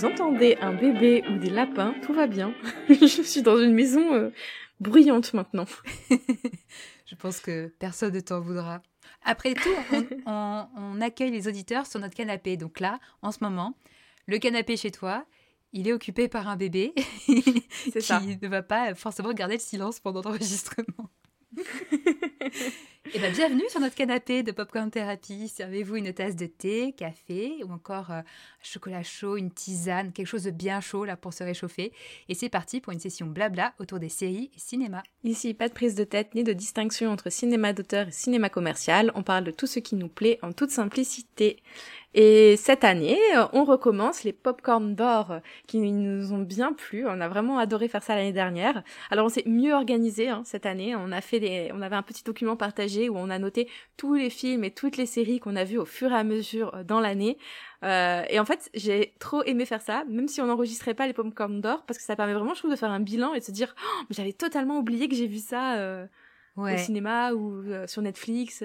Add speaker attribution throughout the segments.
Speaker 1: vous entendez un bébé ou des lapins, tout va bien. je suis dans une maison euh, bruyante maintenant.
Speaker 2: je pense que personne ne t'en voudra. Après tout, on, accueille les auditeurs sur notre canapé. Donc là, en ce moment, le canapé chez toi, il est occupé par un bébé qui ne va pas forcément garder le silence pendant l'enregistrement. Et eh bien, bienvenue sur notre canapé de Popcorn Therapy. Servez-vous une tasse de thé, café ou encore euh, chocolat chaud, une tisane, quelque chose de bien chaud là pour se réchauffer. Et c'est parti pour une session blabla autour des séries et cinéma.
Speaker 1: Ici, pas de prise de tête ni de distinction entre cinéma d'auteur et cinéma commercial. On parle de tout ce qui nous plaît en toute simplicité. Et cette année, on recommence les popcorn d'or qui nous ont bien plu. On a vraiment adoré faire ça l'année dernière. Alors on s'est mieux organisé hein, cette année. On a fait des, on avait un petit document partagé où on a noté tous les films et toutes les séries qu'on a vues au fur et à mesure euh, dans l'année. Euh, et en fait, j'ai trop aimé faire ça, même si on n'enregistrait pas les popcorn d'or, parce que ça permet vraiment, je trouve, de faire un bilan et de se dire, oh, j'avais totalement oublié que j'ai vu ça euh, au cinéma ou sur Netflix.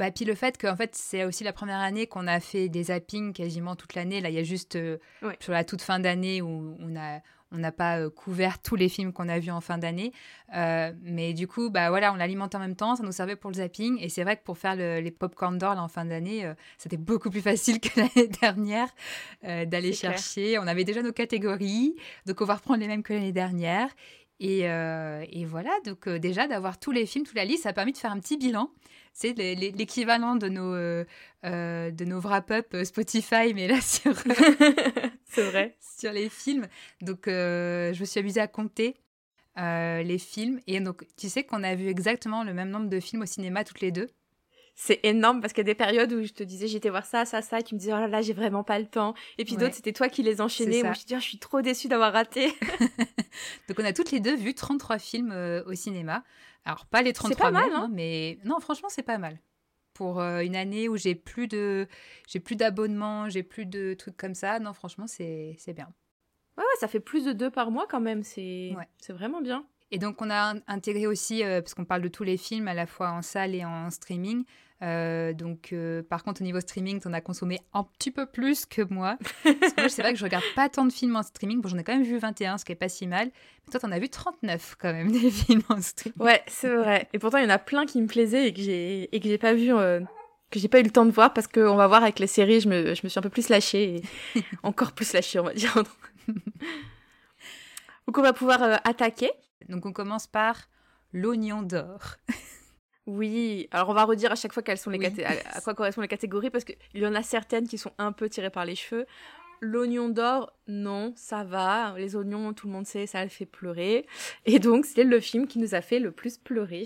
Speaker 2: Bah, puis le fait qu'en fait, c'est aussi la première année qu'on a fait des zappings quasiment toute l'année. Là, il y a juste euh, sur la toute fin d'année où on a on n'a pas euh, couvert tous les films qu'on a vus en fin d'année. Euh, mais du coup, bah voilà, on l'alimente en même temps, ça nous servait pour le zapping. Et c'est vrai que pour faire les popcorn d'or en fin d'année, c'était beaucoup plus facile que l'année dernière d'aller chercher. On avait déjà nos catégories, donc on va reprendre les mêmes que l'année dernière. Et, et, voilà, donc déjà d'avoir tous les films, toute la liste, ça a permis de faire un petit bilan c'est l'équivalent de nos, euh, euh, de nos wrap-up euh, Spotify, mais là sur,
Speaker 1: c'est vrai.
Speaker 2: sur les films. Donc, je me suis amusée à compter les films. Et donc, tu sais qu'on a vu exactement le même nombre de films au cinéma toutes les deux.
Speaker 1: C'est énorme parce qu'il y a des périodes où je te disais j'étais voir ça, ça, ça, et tu me disais oh là là, j'ai vraiment pas le temps. Et puis d'autres, c'était toi qui les enchaînais. Moi, je te dis, oh, je suis trop déçue d'avoir raté.
Speaker 2: donc, on a toutes les deux vu 33 films au cinéma. Alors, pas les 33 pas mal, hein. mais non, franchement, c'est pas mal. Pour euh, une année où j'ai plus de j'ai plus d'abonnements, j'ai plus de trucs comme ça, non, franchement, c'est bien.
Speaker 1: Ouais, ouais, ça fait plus de deux par mois quand même, c'est c'est vraiment bien.
Speaker 2: Et donc, on a intégré aussi, euh, parce qu'on parle de tous les films à la fois en salle et en streaming, euh, donc, euh, par contre, au niveau streaming, tu en as consommé un petit peu plus que moi. Parce que moi, c'est vrai que je regarde pas tant de films en streaming. Bon, j'en ai quand même vu 21, ce qui est pas si mal. Mais toi, en as vu 39 quand même des films en streaming.
Speaker 1: Ouais, c'est vrai. Et pourtant, il y en a plein qui me plaisaient et que j'ai et que j'ai pas vu. Que j'ai pas eu le temps de voir parce qu'on va voir avec les séries, je me, je me suis un peu plus lâchée, et encore plus lâchée, on va dire. Donc on va pouvoir attaquer.
Speaker 2: Donc on commence par l'oignon d'or.
Speaker 1: Oui, alors on va redire à chaque fois quelles sont les à, quoi correspondent les catégories parce qu'il y en a certaines qui sont un peu tirées par les cheveux. L'oignon d'or, non, ça va. Les oignons, tout le monde sait, ça le fait pleurer. Et donc, c'est le film qui nous a fait le plus pleurer.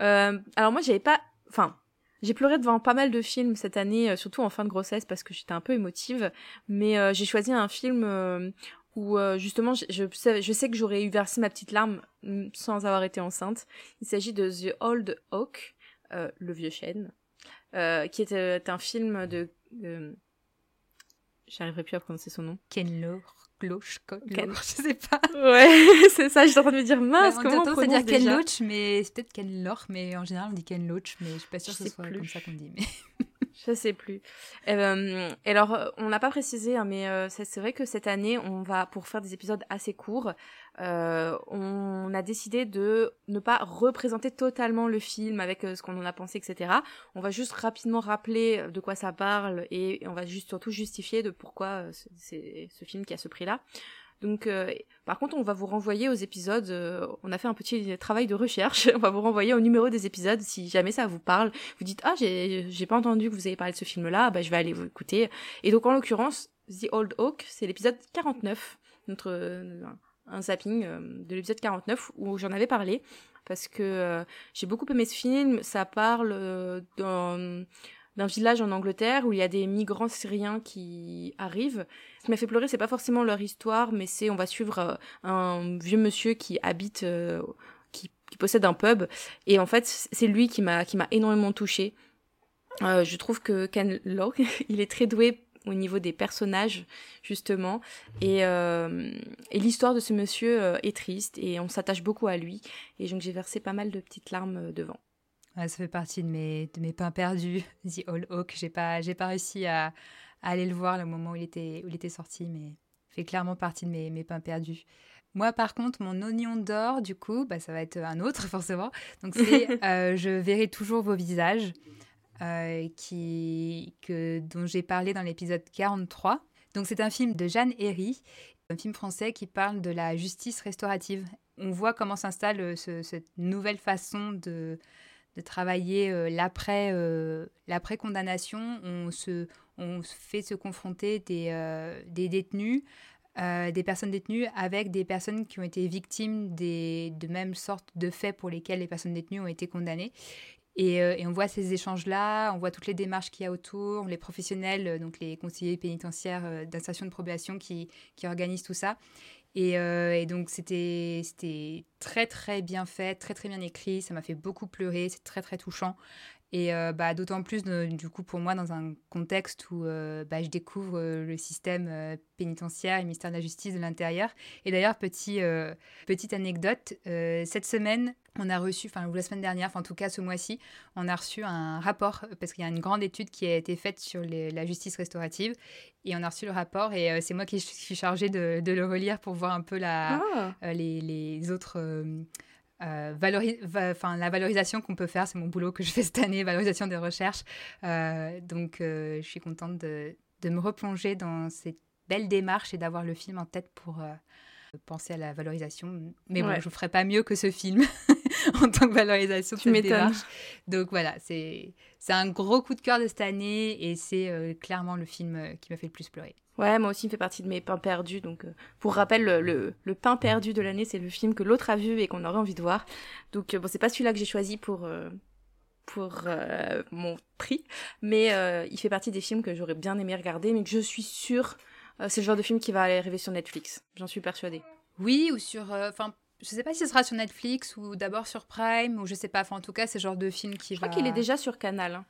Speaker 1: Euh, alors moi, j'avais pas... Enfin, j'ai pleuré devant pas mal de films cette année, euh, surtout en fin de grossesse parce que j'étais un peu émotive. Mais euh, j'ai choisi un film où euh, justement je, je, sais, je sais que j'aurais eu versé ma petite larme mm, sans avoir été enceinte. Il s'agit de The Old Oak, euh, le vieux chêne, euh, qui est euh, un film de... J'arriverai plus à prononcer son nom.
Speaker 2: Ken Loach. Loach, je sais pas.
Speaker 1: Ouais, c'est ça, j'étais en train de me dire mince,
Speaker 2: bah,
Speaker 1: comment on prononce
Speaker 2: dire Ken Loach, mais c'est peut-être Ken Loach, mais en général on dit Ken Loach, mais je suis pas sûre que ce soit comme ça qu'on dit. Mais...
Speaker 1: Je sais plus. Et, euh, alors, on n'a pas précisé, hein, mais euh, c'est vrai que cette année, on va, pour faire des épisodes assez courts, euh, on a décidé de ne pas représenter totalement le film avec euh, ce qu'on en a pensé, etc. On va juste rapidement rappeler de quoi ça parle et on va juste surtout justifier de pourquoi euh, c'est ce film qui a ce prix-là. Donc, euh, par contre, on va vous renvoyer aux épisodes. Euh, on a fait un petit travail de recherche. on va vous renvoyer au numéro des épisodes si jamais ça vous parle. Vous dites ah j'ai pas entendu que vous avez parlé de ce film-là. Bah je vais aller vous écouter. Et donc en l'occurrence, The Old Oak, c'est l'épisode 49, notre euh, un zapping de l'épisode 49 où j'en avais parlé parce que j'ai beaucoup aimé ce film. Ça parle dans d'un village en Angleterre où il y a des migrants syriens qui arrivent. Ce qui m'a fait pleurer, c'est pas forcément leur histoire, mais c'est on va suivre euh, un vieux monsieur qui habite, euh, qui, possède un pub, et en fait c'est lui qui m'a qui m'a énormément touchée. Euh, je trouve que Ken Loach, il est très doué au niveau des personnages justement et, et l'histoire de ce monsieur est triste et on s'attache beaucoup à lui et donc j'ai versé pas mal de petites larmes devant
Speaker 2: ça fait partie de mes, de mes pains perdus, The All Oak. J'ai pas, j'ai pas réussi à, aller le voir le moment où il était, où il était sorti, mais fait clairement partie de mes, mes pains perdus. Moi, par contre, mon oignon d'or, du coup, bah, ça va être un autre, forcément. Donc, c'est Je verrai toujours vos visages, qui, que, dont j'ai parlé dans l'épisode 43. Donc, c'est un film de Jeanne Herry, un film français qui parle de la justice restaurative. On voit comment s'installe cette nouvelle façon de, de travailler euh, l'après euh, l'après condamnation on se on fait se confronter des, euh, des détenus des personnes détenues avec des personnes qui ont été victimes des, de même sorte de faits pour lesquels les personnes détenues ont été condamnées. Et, on voit ces échanges-là, on voit toutes les démarches qu'il y a autour, les professionnels, donc les conseillers pénitentiaires d'insertion de probation qui, qui organisent tout ça. Euh, et, donc, c'était très, très bien fait, très, très bien écrit. Ça m'a fait beaucoup pleurer. C'est très, très touchant. Et euh, bah, d'autant plus, du coup, pour moi, dans un contexte où euh, bah, je découvre le système pénitentiaire et le ministère de la Justice de l'Intérieur. Et d'ailleurs, petit, petite anecdote, cette semaine, on a reçu, enfin, ou la semaine dernière, enfin, en tout cas ce mois-ci, on a reçu un rapport, parce qu'il y a une grande étude qui a été faite sur la justice restaurative. Et on a reçu le rapport, et c'est moi qui suis chargée de, de, le relire pour voir un peu la, ah. les, les, autres. Euh, la valorisation qu'on peut faire, c'est mon boulot que je fais cette année, valorisation des recherches. Euh, donc, euh, je suis contente de, de, me replonger dans cette belle démarche et d'avoir le film en tête pour penser à la valorisation. Mais bon, je ne ferai pas mieux que ce film en tant que valorisation de cette démarche. Donc voilà, c'est un gros coup de cœur de cette année et c'est clairement le film qui m'a fait le plus pleurer.
Speaker 1: Ouais, moi aussi, il fait partie de mes pains perdus. Donc, euh, pour rappel, le, le, pain perdu de l'année, c'est le film que l'autre a vu et qu'on aurait envie de voir. Donc, euh, bon, c'est pas celui-là que j'ai choisi pour, euh, pour mon prix, mais il fait partie des films que j'aurais bien aimé regarder, mais que je suis sûre, c'est le genre de film qui va arriver sur Netflix. J'en suis persuadée.
Speaker 2: Oui, ou sur. Enfin, je sais pas si ce sera sur Netflix ou d'abord sur Prime, ou je sais pas. Enfin, en tout cas, c'est le genre de film qui
Speaker 1: je va. Je crois qu'il est déjà sur Canal. Hein.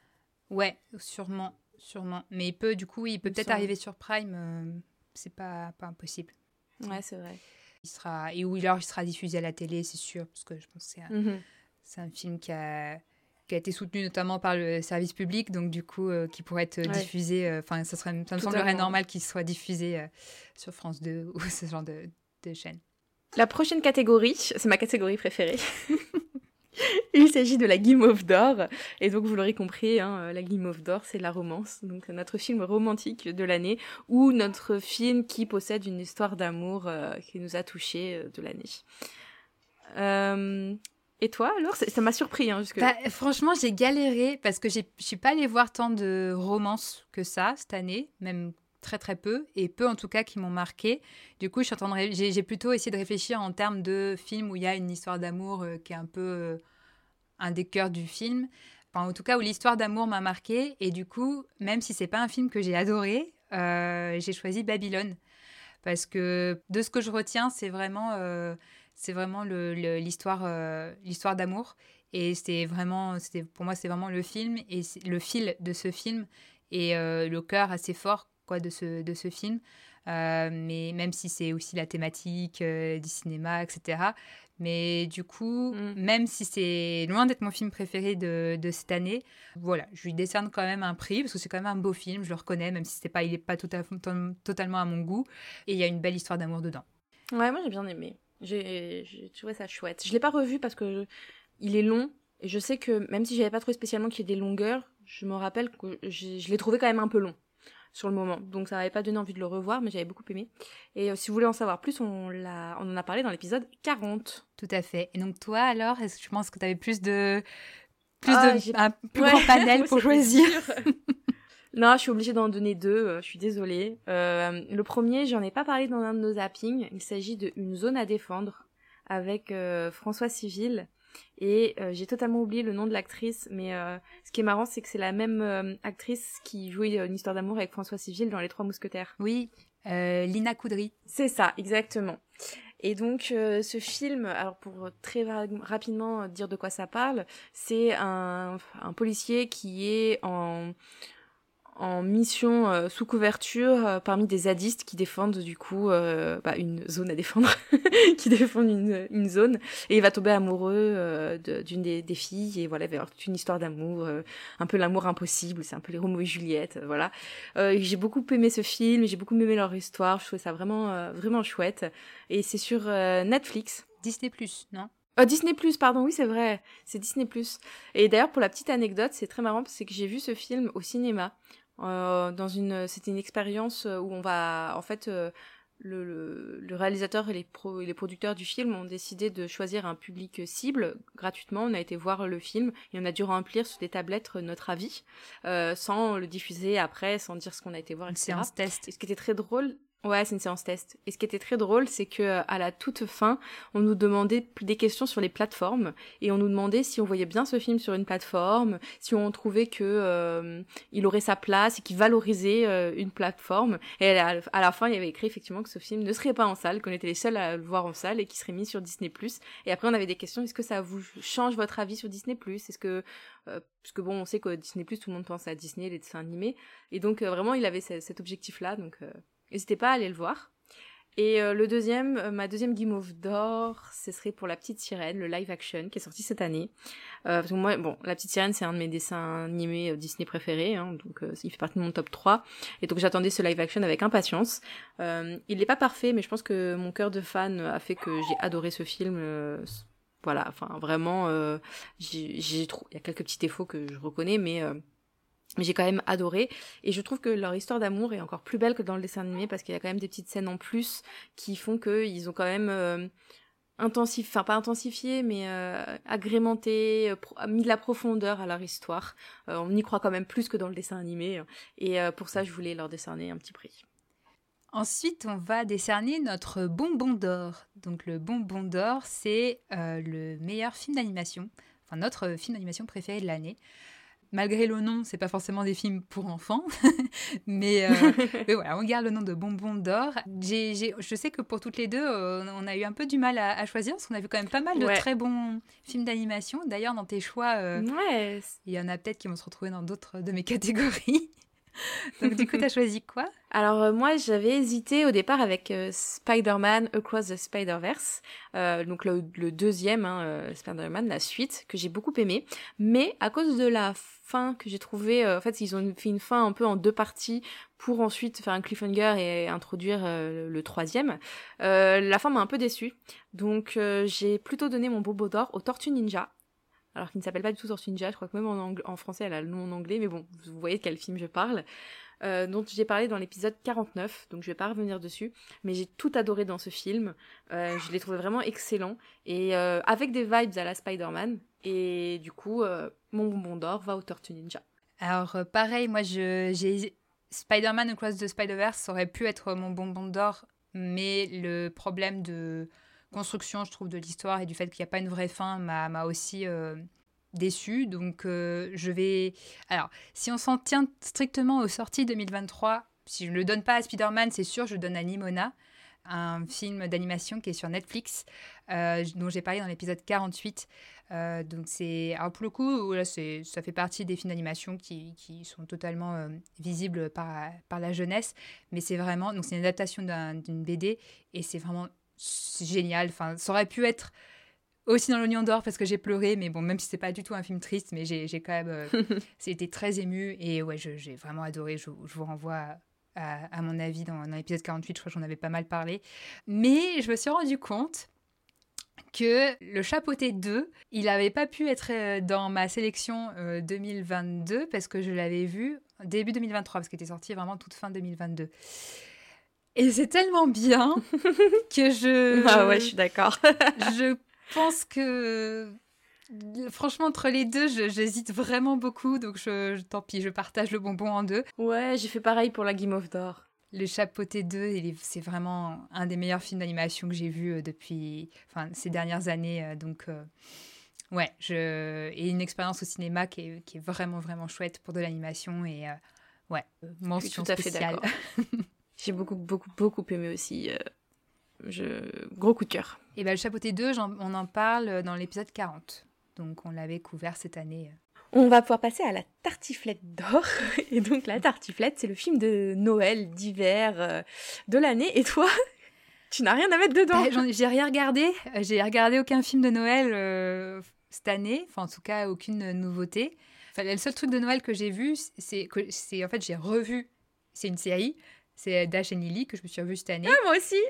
Speaker 2: Ouais, sûrement sûrement. Mais il peut, du coup, il peut peut-être arriver sur Prime. Euh, c'est pas, pas impossible.
Speaker 1: Ouais, c'est vrai.
Speaker 2: Il sera, et où il sera diffusé à la télé, c'est sûr, parce que je pense que c'est un, mhm. un, film qui a, qui a été soutenu notamment par le service public, donc du coup, euh, qui pourrait être diffusé. Euh, enfin, ça, serait, ça me semblerait normal qu'il soit diffusé sur France 2 ou ce genre de, de chaîne.
Speaker 1: La prochaine catégorie, c'est ma catégorie préférée. Il s'agit de la Guimauve d'or. Et donc, vous l'aurez compris, hein, la Guimauve d'or, c'est la romance. Donc, notre film romantique de l'année ou notre film qui possède une histoire d'amour euh, qui nous a touchés euh, de l'année. Euh, et toi, alors? Ça m'a surpris. Hein.
Speaker 2: Bah, franchement, j'ai galéré parce que je suis pas allée voir tant de romances que ça cette année, même très très peu, et peu en tout cas qui m'ont marqué. Du coup, j'ai plutôt essayé de réfléchir en termes de films où il y a une histoire d'amour euh, qui est un peu euh, un des cœurs du film. En tout cas, où l'histoire d'amour m'a marqué. Et du coup, même si c'est pas un film que j'ai adoré, euh, j'ai choisi Babylone. Parce que de ce que je retiens, c'est vraiment, vraiment l'histoire d'amour. Et c'est vraiment, pour moi, c'est vraiment le film et le fil de ce film et le cœur assez fort quoi de ce, de ce film. Euh, mais même si c'est aussi la thématique euh, du cinéma, etc. Mais du coup, mm. même si c'est loin d'être mon film préféré de, de, cette année, voilà, je lui décerne quand même un prix parce que c'est quand même un beau film, je le reconnais, même si c'était pas, il n'est pas tout à, totalement à mon goût. Et il y a une belle histoire d'amour dedans.
Speaker 1: Ouais, moi j'ai bien aimé. J'ai trouvé ça chouette. Je l'ai pas revu parce que il est long et je sais que même si j'avais pas trouvé spécialement qu'il y ait des longueurs, je me rappelle que je l'ai trouvé quand même un peu long sur le moment. Donc ça m'avait pas donné envie de le revoir, mais j'avais beaucoup aimé. Et euh, si vous voulez en savoir plus, on, l'a, on en a parlé dans l'épisode 40.
Speaker 2: Tout à fait. Et donc toi alors, est-ce que tu penses que tu avais plus de... Plus ah, de... un plus grand panel pour choisir
Speaker 1: Non, je suis obligée d'en donner deux, euh, je suis désolée. Euh, le premier, j'en ai pas parlé dans un de nos zappings. Il s'agit de Une zone à défendre avec François Civil et euh, j'ai totalement oublié le nom de l'actrice, mais euh, ce qui est marrant, c'est que c'est la même euh, actrice qui jouait une histoire d'amour avec François Civil dans Les Trois Mousquetaires.
Speaker 2: Oui, Lina Coudry.
Speaker 1: C'est ça, exactement. Et donc ce film, alors pour très rapidement dire de quoi ça parle, c'est un, un policier qui est en en mission euh, sous couverture euh, parmi des zadistes qui défendent du coup euh, bah, une zone à défendre, qui défendent une, une, zone, et il va tomber amoureux d'une des, des, filles, et voilà, il va y avoir toute une histoire d'amour, un peu l'amour impossible, c'est un peu les Roméo et Juliette, voilà. j'ai beaucoup aimé ce film, j'ai beaucoup aimé leur histoire, je trouvais ça vraiment, vraiment chouette, et c'est sur Netflix.
Speaker 2: Disney Plus, non?
Speaker 1: Oh, Disney Plus, pardon, oui c'est vrai, c'est Disney Plus. Et d'ailleurs pour la petite anecdote, c'est très marrant parce que j'ai vu ce film au cinéma. Euh, dans une, c'était une expérience où on va, en fait, euh, le, le, réalisateur et les, pro, et les producteurs du film ont décidé de choisir un public cible gratuitement. On a été voir le film et on a dû remplir sur des tablettes notre avis, euh, sans le diffuser après, sans dire ce qu'on a été voir, etc.
Speaker 2: Séance test.
Speaker 1: Et ce qui était très drôle, Ouais, c'est une séance test. Et ce qui était très drôle, c'est que à la toute fin, on nous demandait des questions sur les plateformes et on nous demandait si on voyait bien ce film sur une plateforme, si on trouvait que euh, il aurait sa place et qu'il valorisait euh, une plateforme. Et à, la fin, il y avait écrit effectivement que ce film ne serait pas en salle, qu'on était les seuls à le voir en salle et qu'il serait mis sur Disney+. Et après, on avait des questions. Est-ce que ça vous change votre avis sur Disney+. Est-ce que euh, puisque bon, on sait que Disney+, tout le monde pense à Disney, les dessins animés. Et donc vraiment, il avait cet objectif-là. Donc N'hésitez pas à aller le voir. Et euh, le deuxième, euh, ma deuxième guimauve d'or, ce serait pour La Petite Sirène, le live action, qui est sorti cette année. Euh, parce que moi, bon, La Petite Sirène, c'est un de mes dessins animés Disney préférés, hein, donc il fait partie de mon top 3. Et donc j'attendais ce live action avec impatience. il n'est pas parfait, mais je pense que mon cœur de fan a fait que j'ai adoré ce film. voilà, enfin vraiment, j'ai, il y a quelques petits défauts que je reconnais, mais mais j'ai quand même adoré et je trouve que leur histoire d'amour est encore plus belle que dans le dessin animé parce qu'il y a quand même des petites scènes en plus qui font qu'ils ont quand même euh, intensifié, enfin pas intensifié mais euh, agrémenté, euh, mis de la profondeur à leur histoire. Euh, on y croit quand même plus que dans le dessin animé et pour ça je voulais leur décerner un petit prix.
Speaker 2: Ensuite, on va décerner notre bonbon d'or. Donc le bonbon d'or, c'est le meilleur film d'animation, enfin notre film d'animation préféré de l'année malgré le nom, c'est pas forcément des films pour enfants, mais, euh, mais, voilà, on garde le nom de Bonbon d'or. je sais que pour toutes les deux, euh, on a eu un peu du mal à, choisir parce qu'on a vu quand même pas mal de très bons films d'animation. D'ailleurs, dans tes choix, euh, il y en a peut-être qui vont se retrouver dans d'autres de mes catégories. Donc du coup, tu as choisi quoi?
Speaker 1: Alors euh, moi, j'avais hésité au départ avec euh, Spider-Man Across the Spider-Verse, euh, donc le, deuxième hein, Spider-Man, la suite, que j'ai beaucoup aimé. Mais à cause de la fin que j'ai trouvé, en fait, ils ont fait une fin un peu en deux parties pour ensuite faire un cliffhanger et introduire le troisième. la fin m'a un peu déçue, donc j'ai plutôt donné mon bobo d'or au Tortue Ninja alors qu'il ne s'appelle pas du tout Tortue Ninja, je crois que même en, français elle a le nom en anglais, mais bon, vous voyez de quel film je parle, euh, dont j'ai parlé dans l'épisode 49, donc je vais pas revenir dessus, mais j'ai tout adoré dans ce film, euh, je l'ai trouvé vraiment excellent, et euh, avec des vibes à la Spider-Man, et du coup, mon bonbon d'or va au Tortue Ninja.
Speaker 2: Alors pareil, moi j'ai Spider-Man Across the Spider-Verse aurait pu être mon bonbon d'or, mais le problème de construction, je trouve, de l'histoire et du fait qu'il n'y a pas une vraie fin m'a aussi euh, déçu. Donc, euh, je vais. Alors, si on s'en tient strictement aux sorties 2023, si je ne le donne pas à Spider-Man, c'est sûr, je le donne à Nimona, un film d'animation qui est sur Netflix, euh, dont j'ai parlé dans l'épisode 48. donc, c'est. Alors, pour le coup, là, ça fait partie des films d'animation qui, qui, sont totalement visibles par, par la jeunesse, mais c'est vraiment. Donc, c'est une adaptation d'une BD et c'est vraiment c'est génial. Enfin, ça aurait pu être aussi dans l'oignon d'or parce que j'ai pleuré, mais bon, même si c'est pas du tout un film triste, mais j'ai quand même. Euh, c'était très ému et ouais, j'ai vraiment adoré. Je, vous renvoie à, mon avis dans, l'épisode 48, je crois que j'en avais pas mal parlé. Mais je me suis rendu compte que le chapeauté 2, il n'avait pas pu être euh, dans ma sélection 2022 euh, parce que je l'avais vu début 2023 parce qu'il était sorti vraiment toute fin 2022. Et c'est tellement bien que je.
Speaker 1: Ah ouais, je suis d'accord.
Speaker 2: je pense que. Franchement, entre les deux, j'hésite vraiment beaucoup. Donc, je, tant pis, je partage le bonbon en deux.
Speaker 1: Ouais, j'ai fait pareil pour la Game of d'Or.
Speaker 2: Le Chapeauté 2, c'est vraiment un des meilleurs films d'animation que j'ai vu euh, depuis enfin, ces dernières années. Euh, donc, euh, ouais, je... et une expérience au cinéma qui est, qui est vraiment, vraiment chouette pour de l'animation. Et ouais, mention tout à spéciale. Fait
Speaker 1: J'ai beaucoup, beaucoup, beaucoup aimé aussi. Euh, je... Gros coup de cœur.
Speaker 2: Et ben, le Chapeauté 2, on en parle dans l'épisode 40. Donc, on l'avait couvert cette année.
Speaker 1: On va pouvoir passer à la tartiflette d'or. Et donc la tartiflette, c'est le film de Noël, d'hiver, euh, de l'année. Et toi, tu n'as rien à mettre dedans
Speaker 2: bah, J'ai rien regardé. J'ai regardé aucun film de Noël euh, cette année. Enfin, en tout cas, aucune nouveauté. Enfin, le seul truc de Noël que j'ai vu, c'est que c'est en fait j'ai revu. C'est une série. C'est Dash and Lily que je me suis revue cette année.
Speaker 1: Ah, moi aussi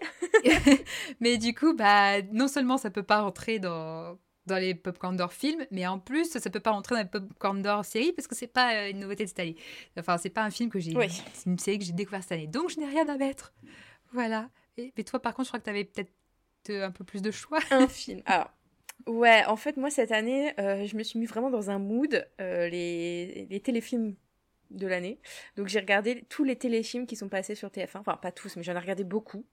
Speaker 2: Mais du coup, bah, non seulement ça peut pas rentrer dans, dans les Popcorn d'or films, mais en plus, ça peut pas rentrer dans les Popcorn d'or série parce que c'est pas euh, une nouveauté de cette année. Enfin, c'est pas un film que j'ai. C'est une série que j'ai découvert cette année. Donc, je n'ai rien à mettre. Voilà. Et, mais toi, par contre, je crois que tu avais peut-être euh, un peu plus de choix.
Speaker 1: Un film. Alors. Ouais, en fait, moi, cette année, euh, je me suis mis vraiment dans un mood, les, les téléfilms de l'année. Donc j'ai regardé tous les téléfilms qui sont passés sur TF1. Enfin, pas tous, mais j'en ai regardé beaucoup.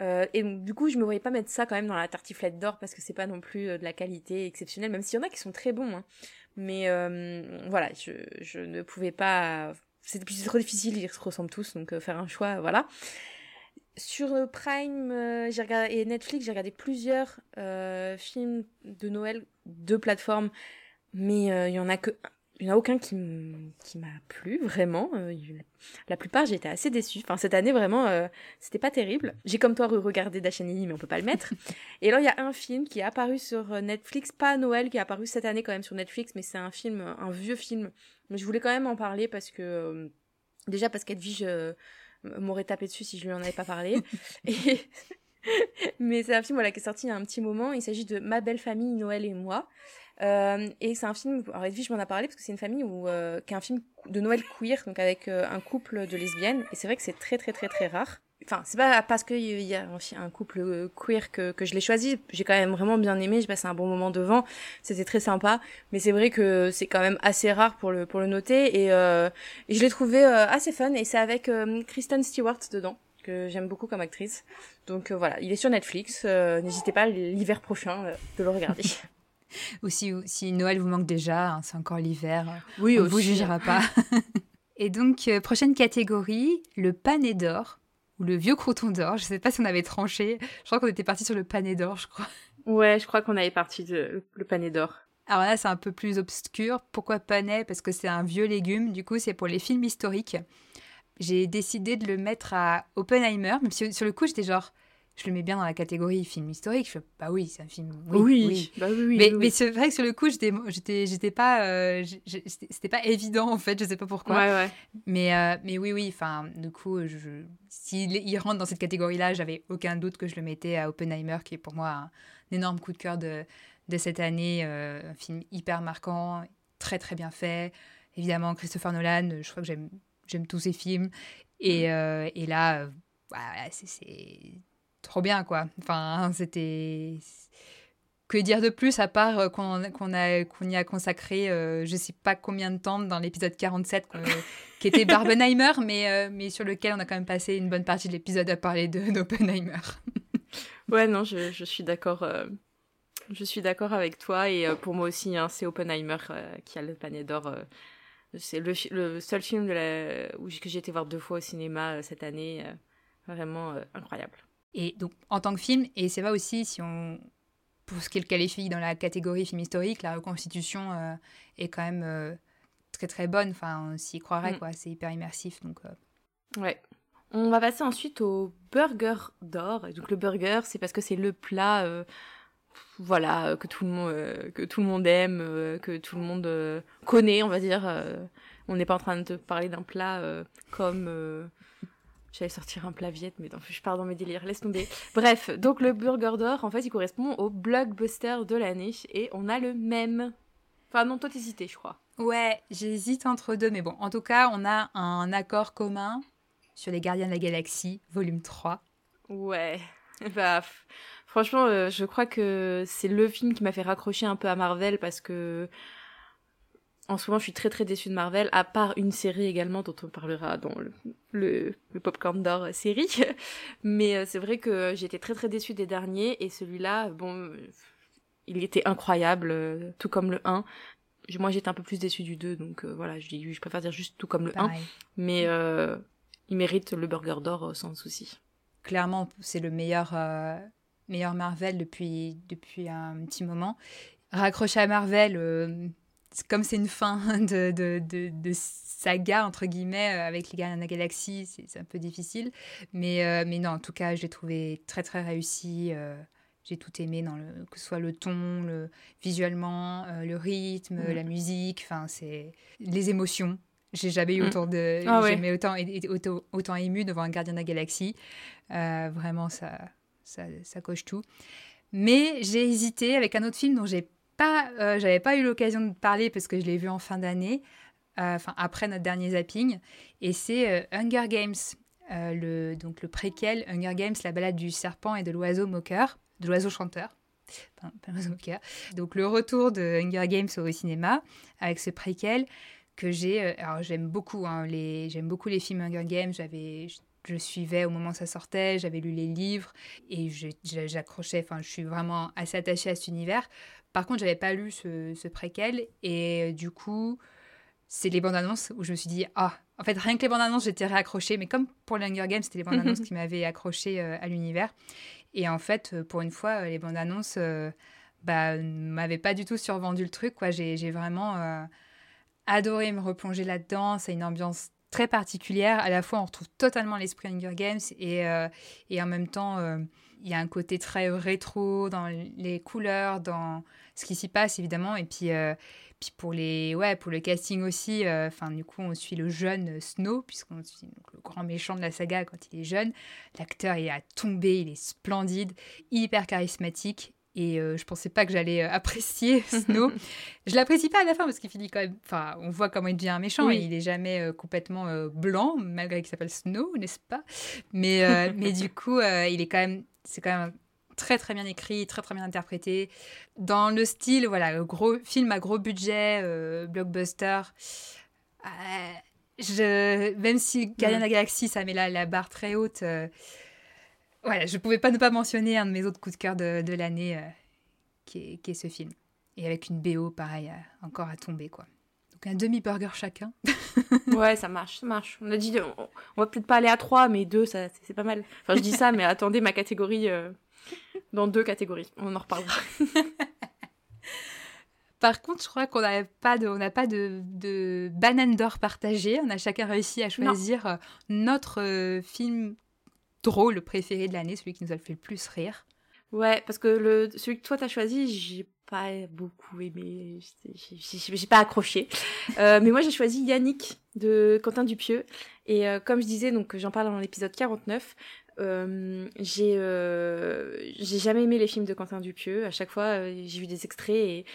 Speaker 1: Euh, et du coup, je me voyais pas mettre ça quand même dans la tartiflette d'or parce que c'est pas non plus euh, de la qualité exceptionnelle, même s'il y en a qui sont très bons. Hein. Mais euh, voilà, je, ne pouvais pas. C'était trop difficile, ils se ressemblent tous, donc faire un choix, voilà. Sur Prime et Netflix, j'ai regardé plusieurs films de Noël de plateformes, mais il y en a que il n'y en a aucun qui m'a plu vraiment. Euh, la plupart, j'étais assez déçue. Enfin, cette année, vraiment, euh, c'était pas terrible. J'ai comme toi regardé Dachanini, mais on peut pas le mettre. Et alors, il y a un film qui est apparu sur euh, Netflix, pas à Noël, qui est apparu cette année quand même sur Netflix, mais c'est un film, un vieux film. Mais je voulais quand même en parler parce que, déjà parce qu'Edwige m'aurait tapé dessus si je lui en avais pas parlé. Et... mais c'est un film voilà, qui est sorti il y a un petit moment. Il s'agit de Ma belle famille, Noël et moi. Euh, et c'est un film, alors Edwige m'en a parlé parce que c'est une famille où, euh, qui est un film de Noël queer, donc avec euh, un couple de lesbiennes. Et c'est vrai que c'est très très très très rare. Enfin, c'est pas parce qu'il y a un couple euh, queer que, je l'ai choisi. J'ai quand même vraiment bien aimé. J'ai passé un bon moment devant. C'était très sympa. Mais c'est vrai que c'est quand même assez rare pour le, pour le noter. Et, euh, et je l'ai trouvé assez fun. Et c'est avec Kristen Stewart dedans que j'aime beaucoup comme actrice. Donc voilà, il est sur Netflix. N'hésitez pas l'hiver prochain de le regarder.
Speaker 2: Ou si, Noël vous manque déjà, hein, c'est encore l'hiver, oui, on ne vous jugera pas. Et donc, euh, prochaine catégorie, le pané d'or, ou le vieux croton d'or. Je ne sais pas si on avait tranché. Je crois qu'on était parti sur le pané d'or, je crois.
Speaker 1: Ouais, je crois qu'on avait parti de le pané d'or.
Speaker 2: Alors là, c'est un peu plus obscur. Pourquoi pané Parce que c'est un vieux légume. Du coup, c'est pour les films historiques. J'ai décidé de le mettre à Oppenheimer, même si sur le coup, j'étais genre je le mets bien dans la catégorie film historique. Je fais, bah oui, c'est un film.
Speaker 1: Oui, oui. Bah oui,
Speaker 2: mais, mais c'est vrai que sur le coup, j'étais, j'étais, j'étais pas, euh, c'était pas évident en fait. Je sais pas pourquoi.
Speaker 1: Ouais, ouais.
Speaker 2: Mais, euh, mais oui, oui. Enfin, du coup, je, s'il il rentre dans cette catégorie-là, j'avais aucun doute que je le mettais à Oppenheimer, qui est pour moi un, énorme coup de cœur de, de cette année. Euh, un film hyper marquant, très très bien fait. Évidemment, Christopher Nolan. Je crois que j'aime, j'aime tous ses films. Et, mm. et là, voilà, c'est trop bien, quoi. Enfin, c'était. Que dire de plus à part euh, qu'on qu'on qu'on y a consacré euh, je sais pas combien de temps dans l'épisode 47 qui était Barbenheimer, mais, euh, mais sur lequel on a quand même passé une bonne partie de l'épisode à parler d'Oppenheimer.
Speaker 1: ouais, non, je, je suis d'accord. je suis d'accord avec toi et pour moi aussi, hein, c'est Oppenheimer qui a le panier d'or. c'est le, le, seul film de la, où, que j'ai été voir deux fois au cinéma cette année. vraiment incroyable.
Speaker 2: Et donc, en tant que film, et c'est vrai aussi, si on, pour ce qu'il qualifie dans la catégorie film historique, la reconstitution euh, est quand même euh, très très bonne. Enfin, on s'y croirait, mm. quoi. C'est hyper immersif. Donc,
Speaker 1: euh. Ouais. On va passer ensuite au burger d'or. Donc, le burger, c'est parce que c'est le plat. voilà que tout le monde que tout le monde aime que tout le monde connaît on va dire on n'est pas en train de te parler d'un plat comme J'allais sortir un plat viette, mais je pars dans mes délires, laisse tomber. Bref, donc le Burger d'or, en fait, il correspond au blockbuster de l'année et on a le même. Enfin, non, toi, t'hésitais, je crois.
Speaker 2: Ouais, j'hésite entre deux, mais bon, en tout cas, on a un accord commun sur Les Gardiens de la Galaxie, volume 3.
Speaker 1: Ouais, bah, franchement, euh, je crois que c'est le film qui m'a fait raccrocher un peu à Marvel parce que en ce moment, je suis très très déçue de Marvel, à part une série également dont on parlera dans le, le, Popcorn d'or série. Mais euh, c'est vrai que j'étais très très déçue des derniers et celui-là, bon, il était incroyable, euh, tout comme le 1. Moi, j'étais un peu plus déçue du 2, donc euh, voilà, je, préfère dire juste tout comme le 1. Mais il mérite le Burger d'or sans souci.
Speaker 2: Clairement, c'est le meilleur, meilleur Marvel depuis, depuis un petit moment. Raccroché à Marvel comme c'est une fin de, de, de, saga, entre guillemets, euh, avec les Gardiens de la Galaxie, c'est un peu difficile. Mais, euh, mais non, en tout cas, je l'ai trouvé très, très réussi. Euh, j'ai tout aimé, dans le, que ce soit le ton, le, visuellement, le rythme, mm. la musique, enfin, c'est les émotions. J'ai jamais eu mm. autant de. Ah autant, autant, autant, ému devant un gardien de la galaxie. vraiment, ça, ça, ça, coche tout. Mais j'ai hésité avec un autre film dont j'ai euh, j'avais pas eu l'occasion de parler parce que je l'ai vu en fin d'année, euh, enfin après notre dernier zapping, et c'est euh, Hunger Games, le, donc le préquel Hunger Games, la balade du serpent et de l'oiseau moqueur, de l'oiseau chanteur. Donc le retour de Hunger Games au cinéma avec ce préquel que j'ai. alors j'aime beaucoup, hein, les, j'aime beaucoup les films Hunger Games. J'avais, je suivais au moment où ça sortait, j'avais lu les livres et j'accrochais, enfin je suis vraiment assez attachée à cet univers. Par contre, j'avais pas lu ce, préquel et euh, du coup, c'est les bandes annonces où je me suis dit ah, en fait rien que les bandes annonces j'étais réaccrochée, mais comme pour les Hunger Games, c'était les bandes annonces qui m'avaient accrochée euh, à l'univers. Et en fait, euh, pour une fois, les bandes annonces bah, m'avaient pas du tout survendu le truc. Quoi, j'ai vraiment adoré me replonger là-dedans. C'est une ambiance très particulière. À la fois, on retrouve totalement l'esprit Hunger Games et, et en même temps, il y a un côté très rétro dans les couleurs, dans ce qui s'y passe évidemment. Et puis, euh, puis pour, les, ouais, pour le casting aussi, euh, du coup on suit le jeune Snow, puisqu'on suit le grand méchant de la saga quand il est jeune. L'acteur il a tombé, il est splendide, hyper charismatique. Et euh, je pensais pas que j'allais apprécier Snow. je l'apprécie pas à la fin parce qu'il finit quand même. Enfin, on voit comment il devient un méchant. Et il est jamais complètement blanc, malgré qu'il s'appelle Snow, n'est-ce pas? Mais, mais du coup, il est quand même. C'est quand même très très bien écrit, très très bien interprété. Dans le style, voilà, gros film à gros budget, euh, blockbuster. Euh, je, même si Guardian la Galaxy, ça met la, la barre très haute, euh, voilà, je pouvais pas ne pas mentionner un de mes autres coups de cœur de, de l'année, qui, est, ce film. Et avec une BO, pareil, encore à tomber, quoi. Donc un demi-burger chacun.
Speaker 1: ouais, ça marche, ça marche. On a dit, on, on va peut-être pas aller à trois, mais deux, ça, c'est pas mal. Enfin, je dis ça, mais attendez ma catégorie dans deux catégories. On en reparlera.
Speaker 2: Par contre, je crois qu'on n'a pas de, on n'a pas de, de banane d'or partagée. On a chacun réussi à choisir euh, notre euh, film drôle préféré de l'année, celui qui nous a fait le plus rire.
Speaker 1: Ouais, parce que le, celui que toi t'as choisi, j'ai pas beaucoup aimé, j'ai pas accroché. Euh, mais moi j'ai choisi Yannick de Quentin Dupieux. Et comme je disais, donc j'en parle dans l'épisode 49, euh, j'ai euh, j'ai jamais aimé les films de Quentin Dupieux. À chaque fois, euh, j'ai vu des extraits et,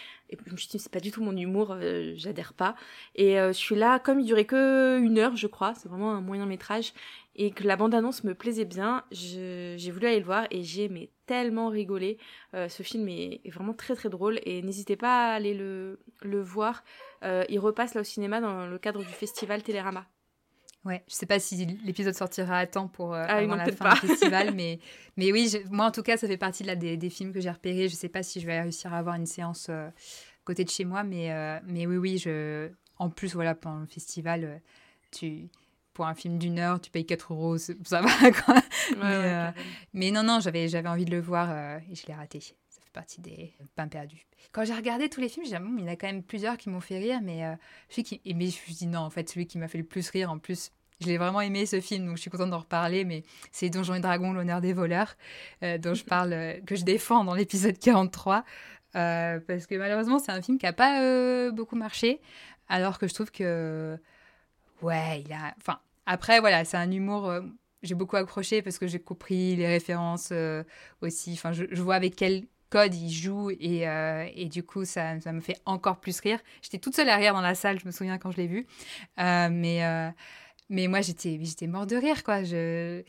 Speaker 1: je me suis dit c'est pas du tout mon humour, j'adhère pas. Et celui-là, comme il durait que une heure, je crois, c'est vraiment un moyen métrage et que la bande-annonce me plaisait bien, j'ai voulu aller le voir et j'ai mais tellement rigolé. ce film est, est, vraiment très très drôle et n'hésitez pas à aller le, le voir. il repasse là au cinéma dans le cadre du festival Télérama.
Speaker 2: Ouais, je sais pas si l'épisode sortira à temps pour euh, ah avant la fin du festival, mais, mais oui, moi en tout cas, ça fait partie là, des, des films que j'ai repérés. Je sais pas si je vais réussir à avoir une séance euh, côté de chez moi, mais, euh, mais oui, oui, je... en plus, voilà, pendant le festival, euh, tu... pour un film d'une heure, tu payes 4 euros, ça va quoi. mais, mais, non, non, j'avais envie de le voir et je l'ai raté. Ça fait partie des pains perdus. Quand j'ai regardé tous les films, j'ai il y en a quand même plusieurs qui m'ont fait rire, mais euh, celui qui, mais je me suis dit non, en fait, celui qui m'a fait le plus rire, en plus, je l'ai vraiment aimé ce film, donc je suis contente d'en reparler, mais c'est Donjons et Dragons, l'honneur des voleurs, euh, dont je parle, euh, que je défends dans l'épisode 43, parce que malheureusement, c'est un film qui n'a pas beaucoup marché, alors que je trouve que, ouais, il a, enfin, après, voilà, c'est un humour j'ai beaucoup accroché parce que j'ai compris les références aussi. Enfin, je, je, vois avec quel Code, il joue et, euh, et du coup, ça, ça, me fait encore plus rire. J'étais toute seule arrière dans la salle, je me souviens quand je l'ai vu. Euh, mais, euh, mais moi, j'étais, j'étais mort de rire, quoi. Je...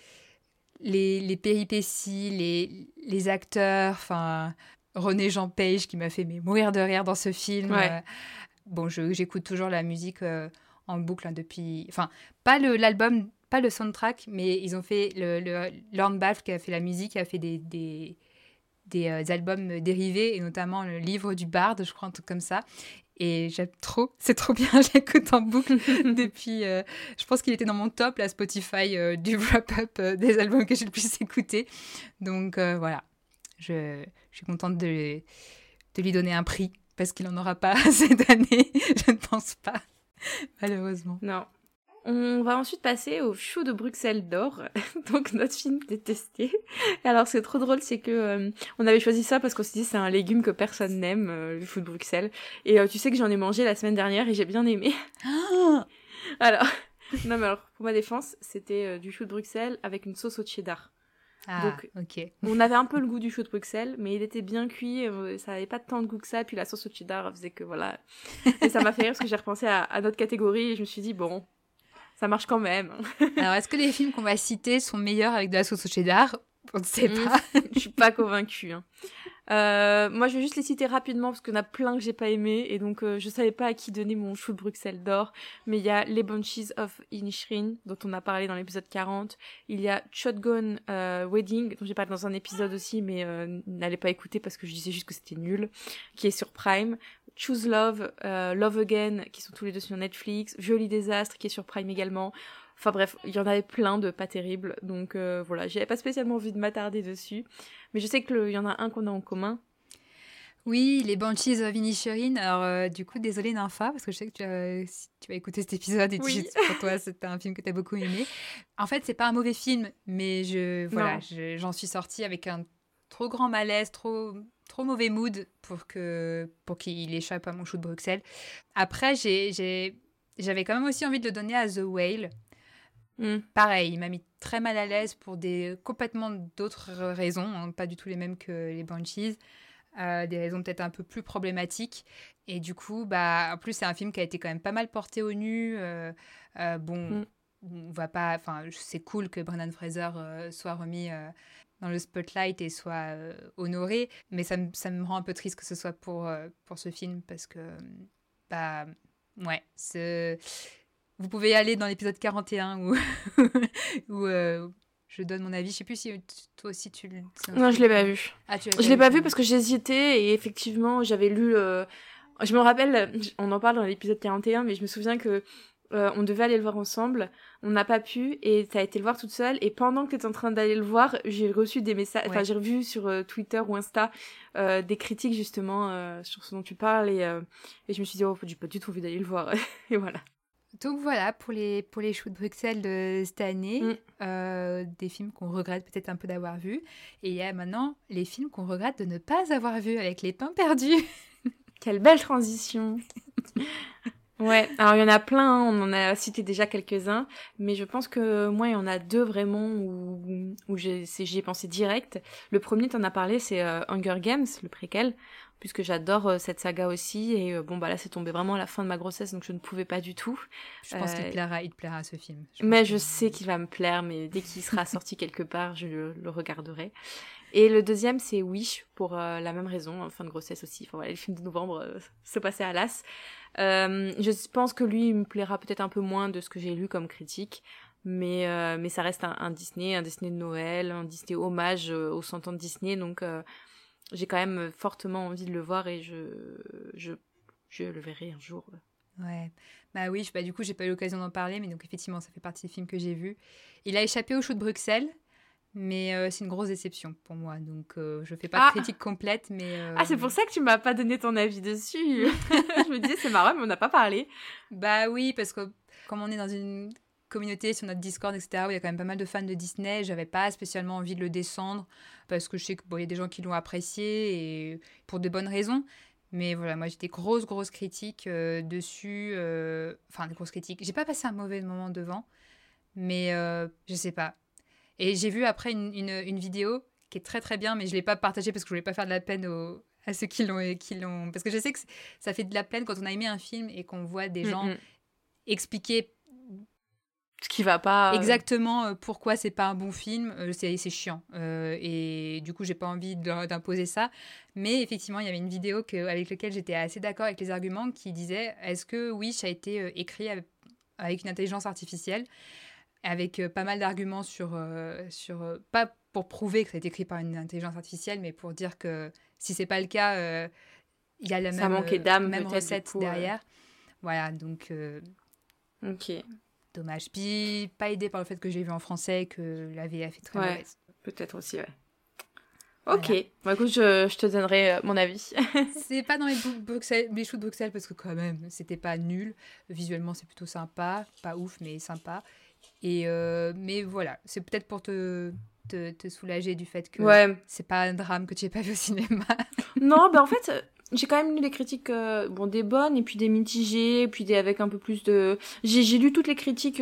Speaker 2: Les, les péripéties, les, les acteurs, enfin, René Jean Page qui m'a fait mais, mourir de rire dans ce film. bon, j'écoute toujours la musique en boucle hein, depuis. Enfin, pas l'album, pas le soundtrack, mais ils ont fait le, le Lorne Balfe qui a fait la musique, qui a fait des, des des euh, albums dérivés, et notamment le livre du Bard, je crois, un truc comme ça. Et j'aime trop, c'est trop bien, j'écoute en boucle depuis. Euh, je pense qu'il était dans mon top, la Spotify euh, du wrap-up des albums que j'ai le plus écouté. Donc voilà, je, je, suis contente de, de lui donner un prix parce qu'il n'en aura pas cette année, je ne pense pas, malheureusement.
Speaker 1: Non. On va ensuite passer au Chou de Bruxelles d'or, donc notre film détesté. Alors c'est trop drôle, c'est que euh, on avait choisi ça parce qu'on s'est dit c'est un légume que personne n'aime, euh, le chou de Bruxelles. Et euh, tu sais que j'en ai mangé la semaine dernière et j'ai bien aimé. Ah alors, non mais alors pour ma défense, c'était du chou de Bruxelles avec une sauce au cheddar.
Speaker 2: Ah, Donc,
Speaker 1: on avait un peu le goût du chou de Bruxelles, mais il était bien cuit, ça avait pas tant de goût que ça, et puis la sauce au cheddar faisait que voilà. Et ça m'a fait rire parce que j'ai repensé à, à, notre catégorie et je me suis dit, bon, ça marche quand même.
Speaker 2: Alors, est-ce que les films qu'on va citer sont meilleurs avec de la sauce au cheddar? On ne sait hmm. pas.
Speaker 1: je suis pas convaincue. Hein. Euh, moi, je vais juste les citer rapidement parce qu'il y en a plein que j'ai pas aimé et donc euh, je savais pas à qui donner mon chou de Bruxelles d'or. Mais il y a Les Banshees of Inisherin dont on a parlé dans l'épisode 40. Il y a Shotgun euh, Wedding dont j'ai parlé dans un épisode aussi, mais n'allez pas écouter parce que je disais juste que c'était nul, qui est sur Prime. Choose Love, euh, Love Again, qui sont tous les deux sur Netflix, Joli Désastre, qui est sur Prime également. Enfin bref, il y en avait plein de pas terribles, donc euh, voilà, j'avais pas spécialement envie de m'attarder dessus. Mais je sais qu'il y en a un qu'on a en commun.
Speaker 2: Oui, les Banshees of Inisherin. Alors, euh, du coup, désolé Nympha, parce que je sais que tu as, tu vas écouter cet épisode et oui. pour toi, c'était un film que tu as beaucoup aimé. En fait, c'est pas un mauvais film, mais je voilà, j'en suis sortie avec un trop grand malaise, trop trop mauvais mood pour que pour qu'il échappe à mon chou de Bruxelles. Après, j'ai j'avais quand même aussi envie de le donner à The Whale. Hmm. Pareil, il m'a mis très mal à l'aise pour des complètement d'autres raisons, hein, pas du tout les mêmes que les Banshees, euh, des raisons peut-être un peu plus problématiques. Et du coup, bah, en plus, c'est un film qui a été quand même pas mal porté au nu. Euh, euh, bon, hmm. on va pas, enfin, c'est cool que Brendan Fraser soit remis dans le spotlight et soit honoré. Mais ça, ça, me rend un peu triste que ce soit pour, pour ce film parce que, bah, ouais, vous pouvez y aller dans l'épisode 41 où, où euh, je donne mon avis. Je sais plus si toi aussi tu le.
Speaker 1: Non, je l'ai pas vu. Ah, tu je l'ai pas vu parce que j'hésitais et effectivement j'avais lu. Je me rappelle, on en parle dans l'épisode 41, mais je me souviens que euh, on devait aller le voir ensemble, on n'a pas pu et t'as été le voir toute seule et pendant que t'étais en train d'aller le voir, j'ai reçu des messages, enfin j'ai revu sur euh, Twitter ou Insta euh, des critiques justement sur ce dont tu parles et, et je me suis dit oh j'ai pas du tout envie d'aller le voir et voilà.
Speaker 2: Donc voilà pour les pour les choux de Bruxelles de cette année, mm. des films qu'on regrette peut-être un peu d'avoir vus et il y a maintenant les films qu'on regrette de ne pas avoir vus avec les pains perdus.
Speaker 1: Quelle belle transition. Ouais, alors il y en a plein, hein, on en a cité déjà quelques-uns, mais je pense que moi il y en a deux vraiment où, où j'y ai pensé direct. Le premier, tu en as parlé, c'est euh, Hunger Games, le préquel, puisque j'adore euh, cette saga aussi, et euh, bon bah là c'est tombé vraiment à la fin de ma grossesse, donc je ne pouvais pas du tout.
Speaker 2: Je pense qu'il plaira, il te plaira ce film.
Speaker 1: mais je sais qu'il va me plaire, mais dès qu'il sera sorti quelque part, je le, regarderai. Et le deuxième, c'est Wish, pour la même raison, fin de grossesse aussi. Enfin voilà, le film de novembre se passait à l'as. Euh, je pense que lui, il me plaira peut-être un peu moins de ce que j'ai lu comme critique, mais, euh, mais ça reste un, Disney, un Disney de Noël, un Disney hommage euh, aux 100 ans de Disney, donc j'ai quand même fortement envie de le voir et je, je, je le verrai un jour.
Speaker 2: Ouais, bah oui, bah du coup, j'ai pas eu l'occasion d'en parler, mais donc effectivement, ça fait partie des films que j'ai vus. Il a échappé au show de Bruxelles, mais euh, c'est une grosse déception pour moi. Donc, euh, je fais pas de ah. critique complète, mais... Euh,
Speaker 1: ah, c'est pour ça que tu m'as pas donné ton avis dessus Je me disais, c'est marrant, mais on n'a pas parlé.
Speaker 2: Bah oui, parce que comme on est dans une communauté sur notre Discord, etc., où il y a quand même pas mal de fans de Disney, j'avais pas spécialement envie de le descendre, parce que je sais qu'il bon, y a des gens qui l'ont apprécié, et pour de bonnes raisons. Mais voilà, moi j'ai des grosses, grosses critiques dessus. Enfin, des grosses critiques. J'ai pas passé un mauvais moment devant, mais je sais pas et j'ai vu après une, une, vidéo qui est très très bien, mais je l'ai pas partagée parce que je voulais pas faire de la peine aux, à ceux qui l'ont, qui l'ont. Parce que je sais que ça fait de la peine quand on a aimé un film et qu'on voit des mm, gens mm. expliquer
Speaker 1: ce qui va pas.
Speaker 2: Euh. Exactement euh, pourquoi c'est pas un bon film, euh, c'est, c'est chiant. et du coup, j'ai pas envie d'imposer ça. Mais effectivement, il y avait une vidéo que, avec laquelle j'étais assez d'accord avec les arguments qui disait est-ce que Wish a été écrit avec une intelligence artificielle avec euh, pas mal d'arguments sur, euh, sur euh, pas pour prouver que ça a été écrit par une intelligence artificielle, mais pour dire que si c'est pas le cas, il y a la même, même recette derrière. Voilà, donc.
Speaker 1: ok.
Speaker 2: Dommage. Puis, pas aidé par le fait que j'ai vu en français, que la VF est très
Speaker 1: ouais, Peut-être aussi, ouais. Ok, bah, écoute, je, te donnerai euh, mon avis.
Speaker 2: c'est pas dans les, Bruxelles, les choux de Bruxelles parce que quand même, c'était pas nul. Visuellement, c'est plutôt sympa. Pas ouf, mais sympa. Et euh, mais voilà, c'est peut-être pour te, te, soulager du fait que ouais. c'est pas un drame que tu n'aies pas vu au cinéma.
Speaker 1: non, ben en fait, j'ai quand même lu des critiques, euh, bon, des bonnes, et puis des mitigées, et puis des avec un peu plus de... J'ai lu toutes les critiques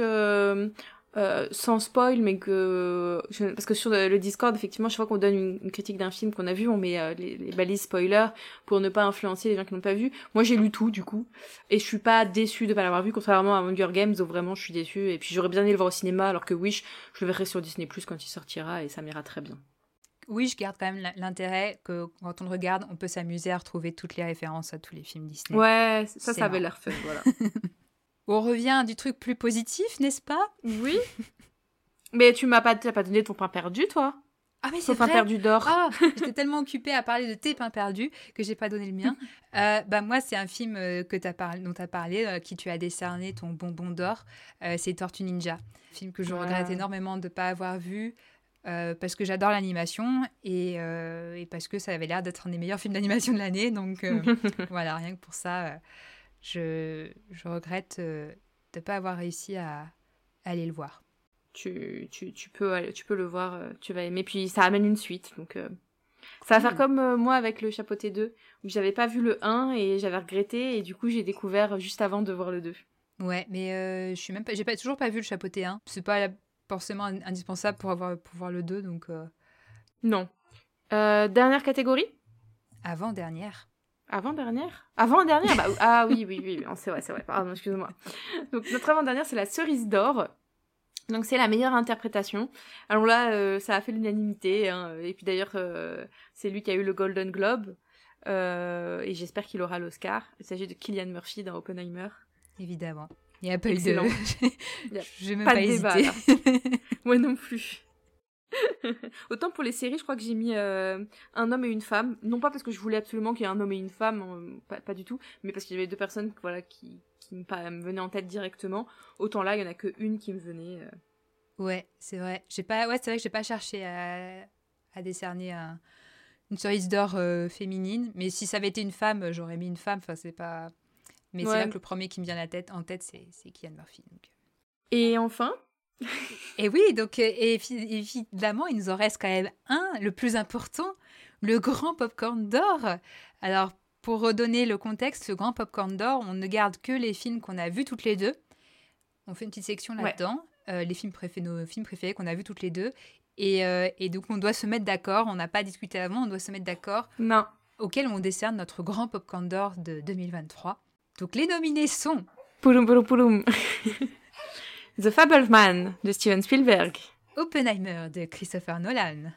Speaker 1: euh, sans spoil, mais que parce que sur le Discord, effectivement, chaque fois qu'on donne une, critique d'un film qu'on a vu, on met euh, les, balises spoilers pour ne pas influencer les gens qui n'ont pas vu. Moi, j'ai lu tout du coup, et je suis pas déçue de pas l'avoir vu, contrairement à Hunger Games où vraiment je suis déçue. Et puis j'aurais bien aimé le voir au cinéma, alors que Wish, je le verrai sur Disney Plus quand il sortira, et ça m'ira très bien.
Speaker 2: Oui, je garde quand même l'intérêt que quand on le regarde, on peut s'amuser à retrouver toutes les références à tous les films Disney.
Speaker 1: Ouais, ça, ça avait l'air fun, voilà.
Speaker 2: On revient du truc plus positif, n'est-ce pas?
Speaker 1: Oui. Mais tu m'as pas, pas donné ton pain perdu, toi?
Speaker 2: Ah mais c'est
Speaker 1: pain perdu d'or.
Speaker 2: Ah, j'étais tellement occupée à parler de tes pains perdus que j'ai pas donné le mien. Euh, bah moi c'est un film euh, que as parlé, dont tu as parlé, euh, qui tu as décerné ton bonbon d'or. c'est Tortue Ninja, film que je regrette énormément de ne pas avoir vu. Parce que j'adore l'animation et, et, parce que ça avait l'air d'être un des meilleurs films d'animation de l'année. Donc voilà, rien que pour ça, je, je regrette euh, de ne pas avoir réussi à, aller le voir.
Speaker 1: Tu, tu, tu, peux, tu peux le voir, euh, tu vas aimer. Puis ça amène une suite. Donc euh, ça va faire comme moi avec le Chapeauté 2, où j'avais pas vu le 1 et j'avais regretté. Et du coup, j'ai découvert juste avant de voir le 2.
Speaker 2: Ouais, mais je suis même pas, j'ai pas, toujours pas vu le Chapeauté 1. C'est pas forcément indispensable pour, avoir, pour voir le 2. Donc.
Speaker 1: Non. dernière catégorie?
Speaker 2: Avant-dernière.
Speaker 1: Avant-dernière Avant-dernière bah, Ah oui, oui, oui, c'est vrai, c'est vrai, pardon, excuse-moi. Donc notre avant-dernière, c'est la cerise d'or. Donc c'est la meilleure interprétation. Alors là, euh, ça a fait l'unanimité. Hein. Et puis d'ailleurs, euh, c'est lui qui a eu le Golden Globe. Euh, et j'espère qu'il aura l'Oscar. Il s'agit de Killian Murphy dans Oppenheimer.
Speaker 2: Évidemment. Il n'y a pas eu de...
Speaker 1: Je même pas, pas de débat, Moi non plus. Autant pour les séries, je crois que j'ai mis euh, un homme et une femme. Non pas parce que je voulais absolument qu'il y ait un homme et une femme, euh, pas, du tout, mais parce qu'il y avait deux personnes voilà, qui, qui me, venaient en tête directement. Autant là, il y en a qu'une qui me venait. Euh.
Speaker 2: Ouais, c'est vrai. J'ai pas, ouais, c'est vrai que j'ai pas cherché à, décerner une cerise d'or féminine. Mais si ça avait été une femme, j'aurais mis une femme. Enfin, c'est pas. Mais c'est là que le premier qui me vient la tête, en tête, c'est, Kian Murphy.
Speaker 1: Et enfin,
Speaker 2: et oui, donc euh, évidemment, il nous en reste quand même un, le plus important, le grand popcorn d'or. Alors, pour redonner le contexte, ce grand popcorn d'or, on ne garde que les films qu'on a vus toutes les deux. On fait une petite section là-dedans, euh, les films préférés, nos films préférés qu'on a vus toutes les deux. Et, euh, et donc, on doit se mettre d'accord. On n'a pas discuté avant, on doit se mettre d'accord.
Speaker 1: Non.
Speaker 2: Auquel on décerne notre grand popcorn d'or de 2023. Donc, les nominés sont.
Speaker 1: Pouloum, pouloum, pouloum. The Fableman de Steven Spielberg.
Speaker 2: Oppenheimer de Christopher Nolan.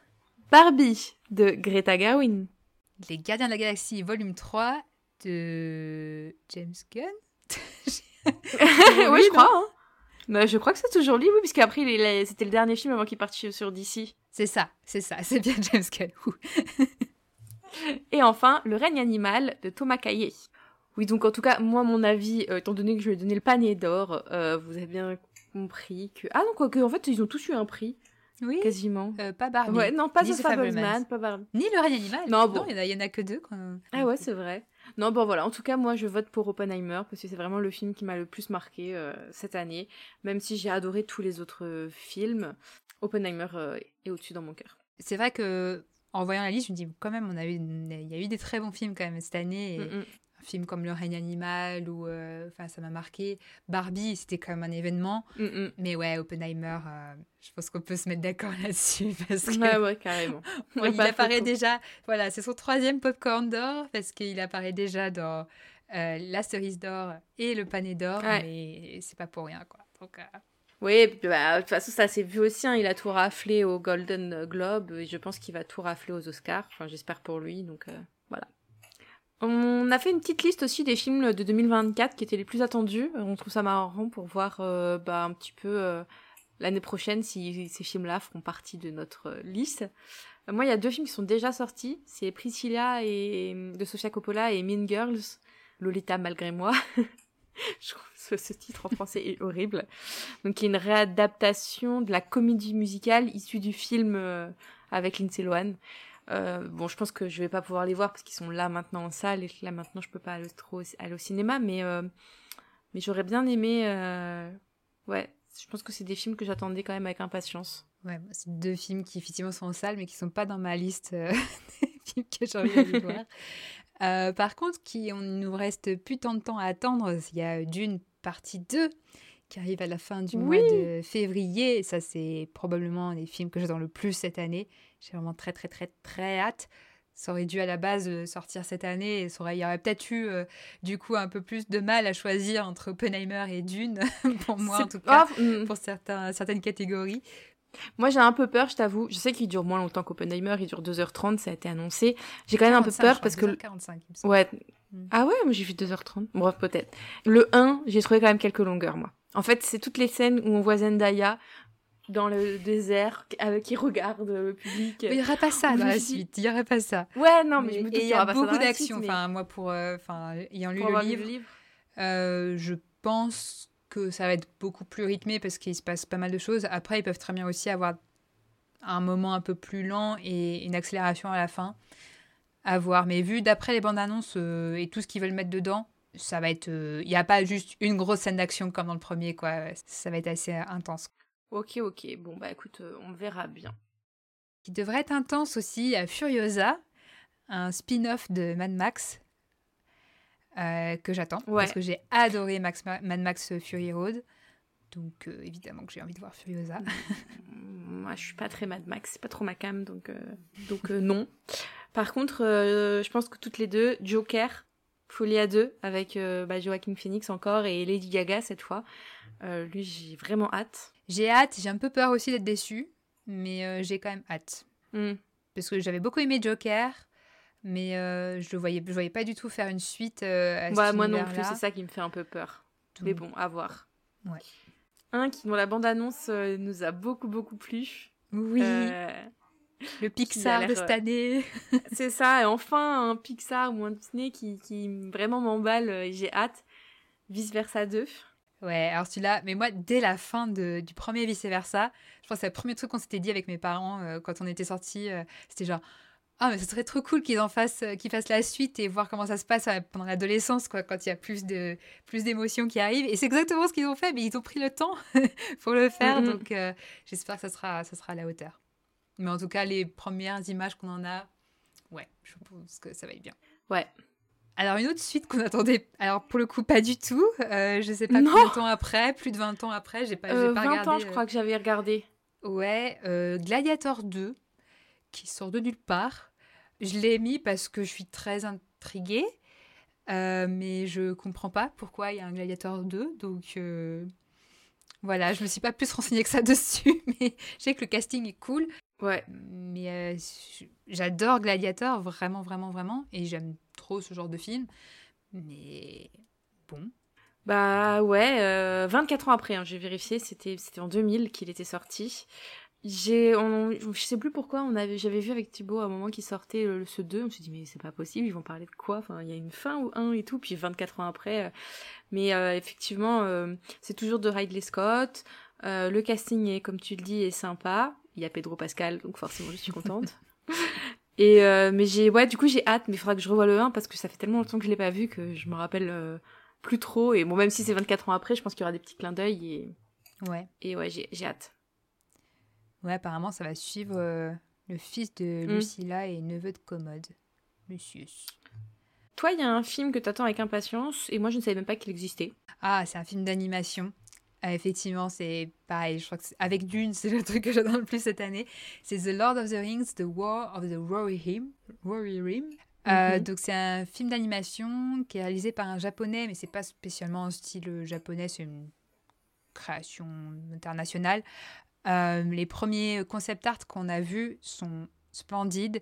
Speaker 1: Barbie de Greta Gerwig.
Speaker 2: Les Gardiens de la Galaxie volume 3 de James Gunn.
Speaker 1: oui, je crois. Hein. je crois que c'est toujours lui, oui, puisqu'après, c'était le dernier film avant qu'il parte sur DC.
Speaker 2: C'est ça, c'est ça, c'est bien James Gunn.
Speaker 1: Et enfin, Le règne animal de Thomas Caillet. Oui, donc en tout cas, moi, mon avis, euh, étant donné que je lui ai donné le panier d'or, euh, vous avez bien compris que. Ah non, quoi que, en fait, ils ont tous eu un prix. Oui. Quasiment.
Speaker 2: Euh, pas Barbie.
Speaker 1: Ouais, non, pas The, Fableman, pas Barbie.
Speaker 2: Ni le règne animal. Non, bon. il y, en a que deux. Quoi.
Speaker 1: Ah ouais, c'est vrai. Non, bon voilà, en tout cas, moi je vote pour Oppenheimer parce que c'est vraiment le film qui m'a le plus marqué euh, cette année. Même si j'ai adoré tous les autres films, Oppenheimer est au-dessus dans mon cœur.
Speaker 2: C'est vrai que en voyant la liste, je me dis quand même, on a eu, il y a eu des très bons films quand même cette année. Et, mm, mm film comme Le règne animal ou euh, enfin ça m'a marqué. Barbie, c'était quand même un événement. Mm, mm. Mais ouais, Oppenheimer, euh, je pense qu'on peut se mettre d'accord là-dessus parce que
Speaker 1: ouais, ouais carrément.
Speaker 2: il apparaît déjà. Voilà, c'est son troisième popcorn d'or parce qu'il apparaît déjà dans euh, la cerise d'or et le pané d'or, mais c'est pas pour rien quoi. Donc
Speaker 1: oui, bah, de toute façon, ça s'est vu aussi. Hein, il a tout raflé au Golden Globe et je pense qu'il va tout rafler aux Oscars. Enfin, j'espère pour lui. Donc, voilà. On a fait une petite liste aussi des films de 2024 qui étaient les plus attendus. On trouve ça marrant pour voir euh, bah, un petit peu euh, l'année prochaine si ces films-là feront partie de notre euh, liste. moi, il y a deux films qui sont déjà sortis. C'est Priscilla et, de Sofia Coppola et Mean Girls. Lolita malgré moi. Je trouve ce, ce, titre en français est horrible. Donc, il y a une réadaptation de la comédie musicale issue du film avec Lindsay Lohan. Bon, je pense que je vais pas pouvoir les voir parce qu'ils sont là maintenant en salle et que là maintenant je peux pas aller, trop aller au cinéma, mais, mais j'aurais bien aimé. ouais, je pense que c'est des films que j'attendais quand même avec impatience.
Speaker 2: Ouais, c'est deux films qui effectivement sont en salle mais qui sont pas dans ma liste des films que j'ai envie de voir. Euh, par contre, qui, on nous reste plus tant de temps à attendre. Il y a Dune partie 2 qui arrive à la fin du mois de février. Ça, c'est probablement les films que j'attends le plus cette année. J'ai vraiment très, très, très, très hâte. Ça aurait dû à la base euh, sortir cette année et ça aurait, il y aurait peut-être eu euh, du coup un peu plus de mal à choisir entre Oppenheimer et Dune, pour moi en tout cas, mm. pour certains, certaines catégories.
Speaker 1: Moi, j'ai un peu peur, je t'avoue. Je sais qu'il dure moins longtemps qu'Oppenheimer, il dure 2h30, ça a été annoncé. J'ai quand même un peu peur parce que.
Speaker 2: 45,
Speaker 1: ouais. Hmm. Ah ouais, moi j'ai vu 2h30. Bref, peut-être. Le 1, j'ai trouvé quand même quelques longueurs, moi. En fait, c'est toutes les scènes où on voit Zendaya dans le désert qui regarde le public.
Speaker 2: Il n'y aurait pas ça dans la suite, il n'y aurait pas ça.
Speaker 1: Ouais, non, mais, je me dis
Speaker 2: il y a beaucoup d'action. Enfin, moi, pour, euh, enfin, ayant lu le livre, livre. Euh, je pense que ça va être beaucoup plus rythmé parce qu'il se passe pas mal de choses. Après, ils peuvent très bien aussi avoir un moment un peu plus lent et une accélération à la fin. À voir. Mais vu d'après les bandes annonces euh, et tout ce qu'ils veulent mettre dedans, ça va être. Euh, il n'y a pas juste une grosse scène d'action comme dans le premier, quoi. Ça va être assez intense.
Speaker 1: Ok, ok. Bon, bah écoute, euh, on verra bien.
Speaker 2: Qui devrait être intense aussi à Furiosa, un spin-off de Mad Max euh, que j'attends parce que j'ai adoré Max, Mad Max Fury Road. Donc euh, évidemment que j'ai envie de voir Furiosa.
Speaker 1: Moi, je suis pas très Mad Max, c'est pas trop ma cam, donc euh, donc non. Par contre, je pense que toutes les deux, Joker, À deux avec bah, Joaquin Phoenix encore et Lady Gaga cette fois. lui, j'ai vraiment hâte.
Speaker 2: J'ai hâte. J'ai un peu peur aussi d'être déçue, mais j'ai quand même hâte. Hmm. Parce que j'avais beaucoup aimé Joker mais euh, je ne voyais, je voyais pas du tout faire une suite euh, à
Speaker 1: bah, Moi non plus, c'est ça qui me fait un peu peur. Mais bon, à voir.
Speaker 2: Ouais.
Speaker 1: Un qui, dont la bande-annonce euh, nous a beaucoup, beaucoup plu.
Speaker 2: Oui. Le Pixar de cette année.
Speaker 1: c'est ça, et enfin un Pixar ou un Disney qui, qui vraiment m'emballe et j'ai hâte. Vice Versa 2.
Speaker 2: Ouais, alors celui-là, mais moi, dès la fin de, du premier Vice Versa, je pense que c'est le premier truc qu'on s'était dit avec mes parents quand on était sortis. c'était genre, ah, mais ce serait trop cool qu'ils en fassent, euh, qu'ils fassent la suite et voir comment ça se passe euh, pendant l'adolescence, quoi, quand il y a plus de plus d'émotions qui arrivent. Et c'est exactement ce qu'ils ont fait, mais ils ont pris le temps pour le faire. Donc, euh, j'espère que ça sera, ça sera à la hauteur. Mais en tout cas, les premières images qu'on en a, ouais, je pense que ça va être bien.
Speaker 1: Ouais.
Speaker 2: Alors, une autre suite qu'on attendait, alors pour le coup, pas du tout. Euh, je sais pas combien de temps après, plus de 20 ans après, j'ai pas,
Speaker 1: pas
Speaker 2: 20 regardé.
Speaker 1: ans, je crois que j'avais regardé.
Speaker 2: Ouais, Gladiator 2 qui sort de nulle part. Je l'ai mis parce que je suis très intriguée, euh, mais je comprends pas pourquoi il y a un Gladiator 2. Donc euh, voilà, je me suis pas plus renseignée que ça dessus, mais je sais que le casting est cool.
Speaker 1: Ouais.
Speaker 2: Mais euh, j'adore Gladiator, vraiment, vraiment, vraiment, et j'aime trop ce genre de film. Mais bon.
Speaker 1: Bah ouais, 24 ans après, hein, j'ai vérifié, c'était en 2000 qu'il était sorti. J'ai, on, je sais plus pourquoi, on avait, j'avais vu avec Thibaut à un moment qui sortait le, ce 2, on s'est dit mais c'est pas possible, ils vont parler de quoi? Enfin, il y a une fin ou un et tout, puis 24 ans après. Euh, mais euh, effectivement, euh, c'est toujours de Ridley Scott. le casting est, comme tu le dis, est sympa. Il y a Pedro Pascal, donc forcément je suis contente. et mais j'ai, ouais, du coup j'ai hâte, mais il faudra que je revoie le 1 parce que ça fait tellement longtemps que je l'ai pas vu que je me rappelle plus trop. Et bon, même si c'est 24 ans après, je pense qu'il y aura des petits clins d'œil et
Speaker 2: ouais.
Speaker 1: Et ouais, j'ai hâte.
Speaker 2: Ouais, apparemment, ça va suivre euh, le fils de mm. Lucilla et neveu de Commode, Lucius.
Speaker 1: Toi, il y a un film que tu attends avec impatience et moi, je ne savais même pas qu'il existait.
Speaker 2: Ah, c'est un film d'animation. Ah, effectivement, c'est pareil. Je crois que avec Dune, c'est le truc que j'adore le plus cette année. C'est The Lord of the Rings, The War of the Rohirrim. Rohirrim. Euh, mhm. donc c'est un film d'animation qui est réalisé par un japonais, mais c'est pas spécialement un style japonais, c'est une création internationale. Euh, les premiers concept art qu'on a vus sont splendides.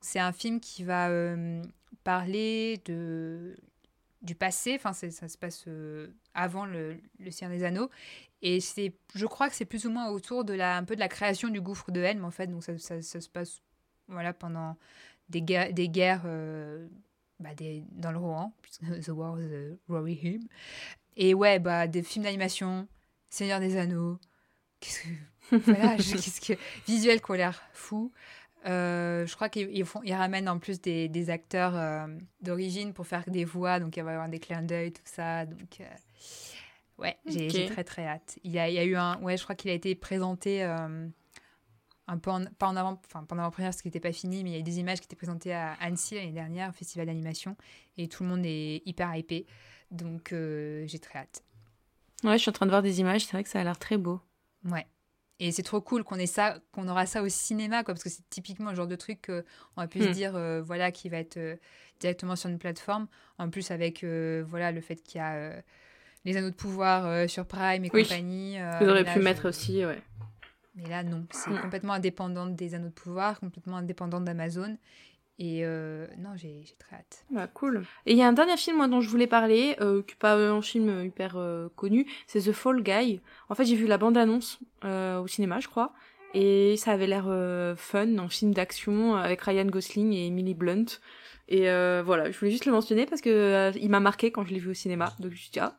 Speaker 2: C'est un film qui va euh, parler de, du passé, enfin ça se passe euh, avant le, le Seigneur des Anneaux, et c'est, je crois que c'est plus ou moins autour de la, un peu de la création du gouffre de Helm en fait, donc ça, ça, se passe voilà, pendant des guerres, des guerres bah, des, dans le Rohan, The War of the Rory Et ouais, bah, des films d'animation, Seigneur des Anneaux, qu'est-ce que voilà, qu'est-ce que visuel qui a l'air fou. Je crois qu'ils ils ramènent en plus des, des acteurs d'origine pour faire des voix, donc il va y avoir des clins d'œil, tout ça. Donc, ouais, j'ai très très hâte. Il y a, il y a eu un, ouais, je crois qu'il a été présenté un peu pas en avant, enfin pendant la première parce qu'il n'était pas fini, mais il y a des images qui étaient présentées à Annecy l'année dernière, au festival d'animation, et tout le monde est hyper hypé, donc euh, j'ai très hâte.
Speaker 1: Ouais, je suis en train de voir des images, c'est vrai que ça a l'air très beau.
Speaker 2: Ouais. Et c'est trop cool qu'on ait ça, qu'on aura ça au cinéma, quoi, parce que c'est typiquement le genre de truc qu'on va pu se hmm. dire, euh, voilà, qui va être euh, directement sur une plateforme. En plus, avec voilà le fait qu'il y a les anneaux de pouvoir sur Prime et compagnie.
Speaker 1: Vous auriez pu mettre aussi, ouais.
Speaker 2: Mais là, non. C'est mm. complètement indépendante des anneaux de pouvoir, complètement indépendante d'Amazon. Et euh, non, j'ai très hâte.
Speaker 1: Bah, cool. Et il y a un dernier film moi, dont je voulais parler, euh, qui n'est pas un film hyper euh, connu, c'est The Fall Guy. En fait, j'ai vu la bande-annonce au cinéma, je crois. Et ça avait l'air fun, un film d'action avec Ryan Gosling et Emily Blunt. Et voilà, je voulais juste le mentionner parce que il m'a marqué quand je l'ai vu au cinéma. Donc je me suis dit, ah,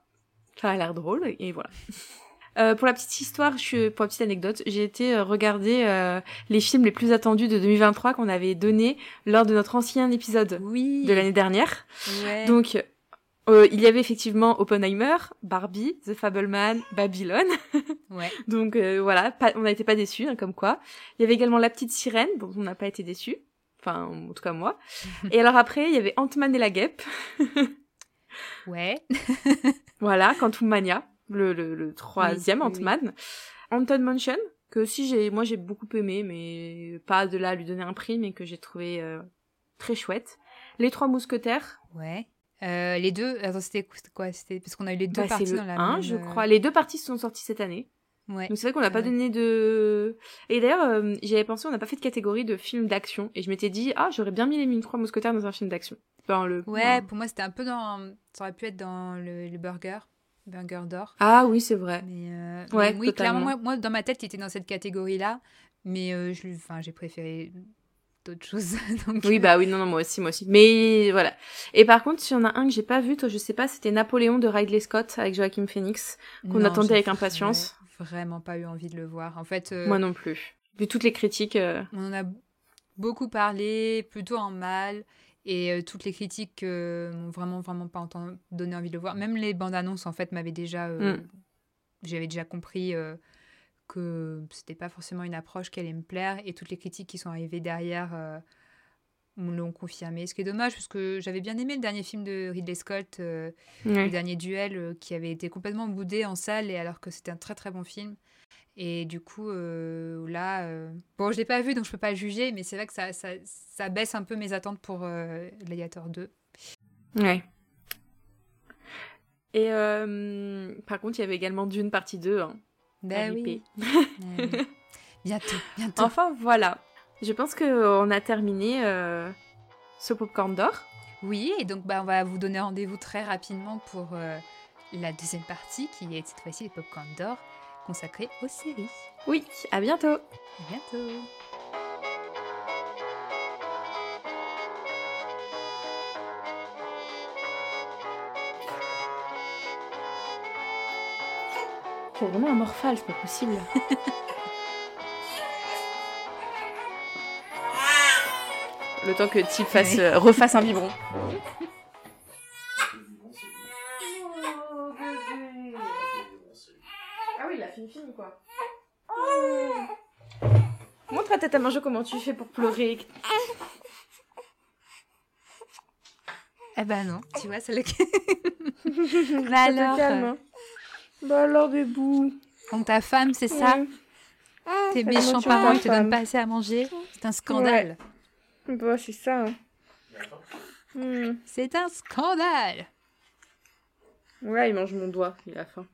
Speaker 1: ça a l'air drôle. Et voilà. Euh, pour la petite histoire, je, pour la petite anecdote, j'ai été euh, regarder euh, les films les plus attendus de 2023 qu'on avait donné lors de notre ancien épisode
Speaker 2: oui.
Speaker 1: de l'année dernière. Ouais. Donc, euh, il y avait effectivement Oppenheimer, Barbie, The Fableman, Babylone.
Speaker 2: ouais.
Speaker 1: Donc voilà, pas, on n'a été pas déçus, hein, comme quoi. Il y avait également La Petite Sirène, dont on n'a pas été déçus. Enfin, en tout cas moi. et alors après, il y avait Ant-Man et la Guêpe.
Speaker 2: ouais.
Speaker 1: voilà, Quantum Mania le, le, le troisième Ant-Man. Anton Mansion, que si j'ai, moi j'ai beaucoup aimé, mais pas de là à lui donner un prix, mais que j'ai trouvé euh, très chouette. Les Trois Mousquetaires.
Speaker 2: Ouais. Euh, les deux, attends, c'était quoi C'était parce qu'on a eu les deux bah, parties dans la
Speaker 1: un, je euh, crois. Les deux parties sont sorties cette année.
Speaker 2: Ouais.
Speaker 1: Donc c'est vrai qu'on n'a pas donné de. Et d'ailleurs, j'avais pensé, on n'a pas fait de catégorie de film d'action, et je m'étais dit, ah, j'aurais bien mis les trois mousquetaires dans un film d'action. Enfin, le.
Speaker 2: Ouais, pour moi c'était un peu dans, ça aurait pu être dans le, le burger. Burger d'or.
Speaker 1: Ah oui, c'est vrai.
Speaker 2: Mais, euh, ouais, oui, clairement, moi, dans ma tête, il était dans cette catégorie-là, mais euh, je, enfin, j'ai préféré d'autres choses.
Speaker 1: Oui, euh. bah oui, non, non, moi aussi, moi aussi. Mais voilà. Et par contre, s'il y en a un que j'ai pas vu, toi, je sais pas, c'était Napoléon de Ridley Scott avec Joachim Phoenix, qu'on attendait avec impatience.
Speaker 2: Vraiment pas eu envie de le voir. En fait.
Speaker 1: Moi non plus. Vu toutes les critiques.
Speaker 2: On en a beaucoup parlé, plutôt en mal. Et euh, toutes les critiques euh, m'ont vraiment, vraiment pas donné envie de le voir. Même les bandes annonces, en fait, m'avaient déjà. Euh, mm. J'avais déjà compris que c'était pas forcément une approche qui allait me plaire. Et toutes les critiques qui sont arrivées derrière me l'ont confirmé. Ce qui est dommage, parce que j'avais bien aimé le dernier film de Ridley Scott, le dernier duel, qui avait été complètement boudé en salle, et alors que c'était un très très bon film. Et du coup, euh, là, euh, bon, je l'ai pas vu, donc je peux pas juger, mais c'est vrai que ça, ça, ça, baisse un peu mes attentes pour euh, 2.
Speaker 1: Ouais. Et euh, par contre, il y avait également Dune partie 2. Hein,
Speaker 2: ben oui. bientôt, bientôt.
Speaker 1: Enfin, voilà. Je pense qu'on a terminé ce popcorn d'or.
Speaker 2: Oui, et donc bah, on va vous donner rendez-vous très rapidement pour la deuxième partie, qui est cette fois-ci les popcorn d'or consacré aux séries.
Speaker 1: Oui, à bientôt.
Speaker 2: À bientôt.
Speaker 1: C'est vraiment un morphal, c'est pas possible. Le temps que Tip fasse, euh, refasse un biberon. Montre à tata manger comment tu fais pour pleurer.
Speaker 2: Eh ben non, tu vois, c'est le
Speaker 1: bah alors. Calme, hein. Bah alors, des bouts.
Speaker 2: Donc ta femme, c'est ça Tes méchants parents, ils te donnent pas assez à manger C'est un scandale.
Speaker 1: Bah, c'est ça. Hein.
Speaker 2: C'est un scandale.
Speaker 1: Ouais, il mange mon doigt, il a faim.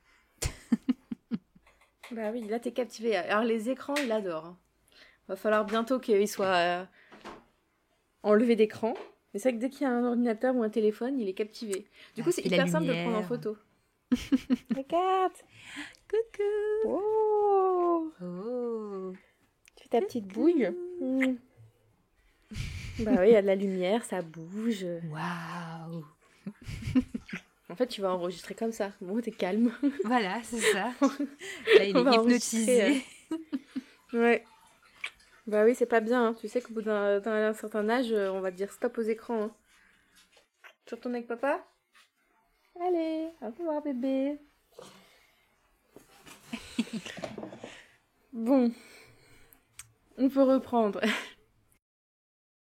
Speaker 1: Bah oui, là t'es captivé. Alors les écrans, il adore. Hein. Va falloir bientôt qu'il soit euh, enlevé d'écran. Mais c'est vrai que dès qu'il y a un ordinateur ou un téléphone, il est captivé. Du coup, c'est hyper simple de prendre en photo. Regarde
Speaker 2: Coucou
Speaker 1: Oh, oh. Tu fais ta petite bouille. Bah oui, il y a de la lumière, ça bouge.
Speaker 2: Waouh
Speaker 1: En fait, tu vas enregistrer comme ça. Bon, t'es calme.
Speaker 2: Voilà, c'est ça. Là, il est hypnotisé.
Speaker 1: Euh. ouais. Bah oui, c'est pas bien. Hein. Tu sais qu'au bout d'un certain âge, euh, on va dire stop aux écrans. Hein. Tu retournes avec papa? Allez, au revoir bébé. bon, on peut reprendre.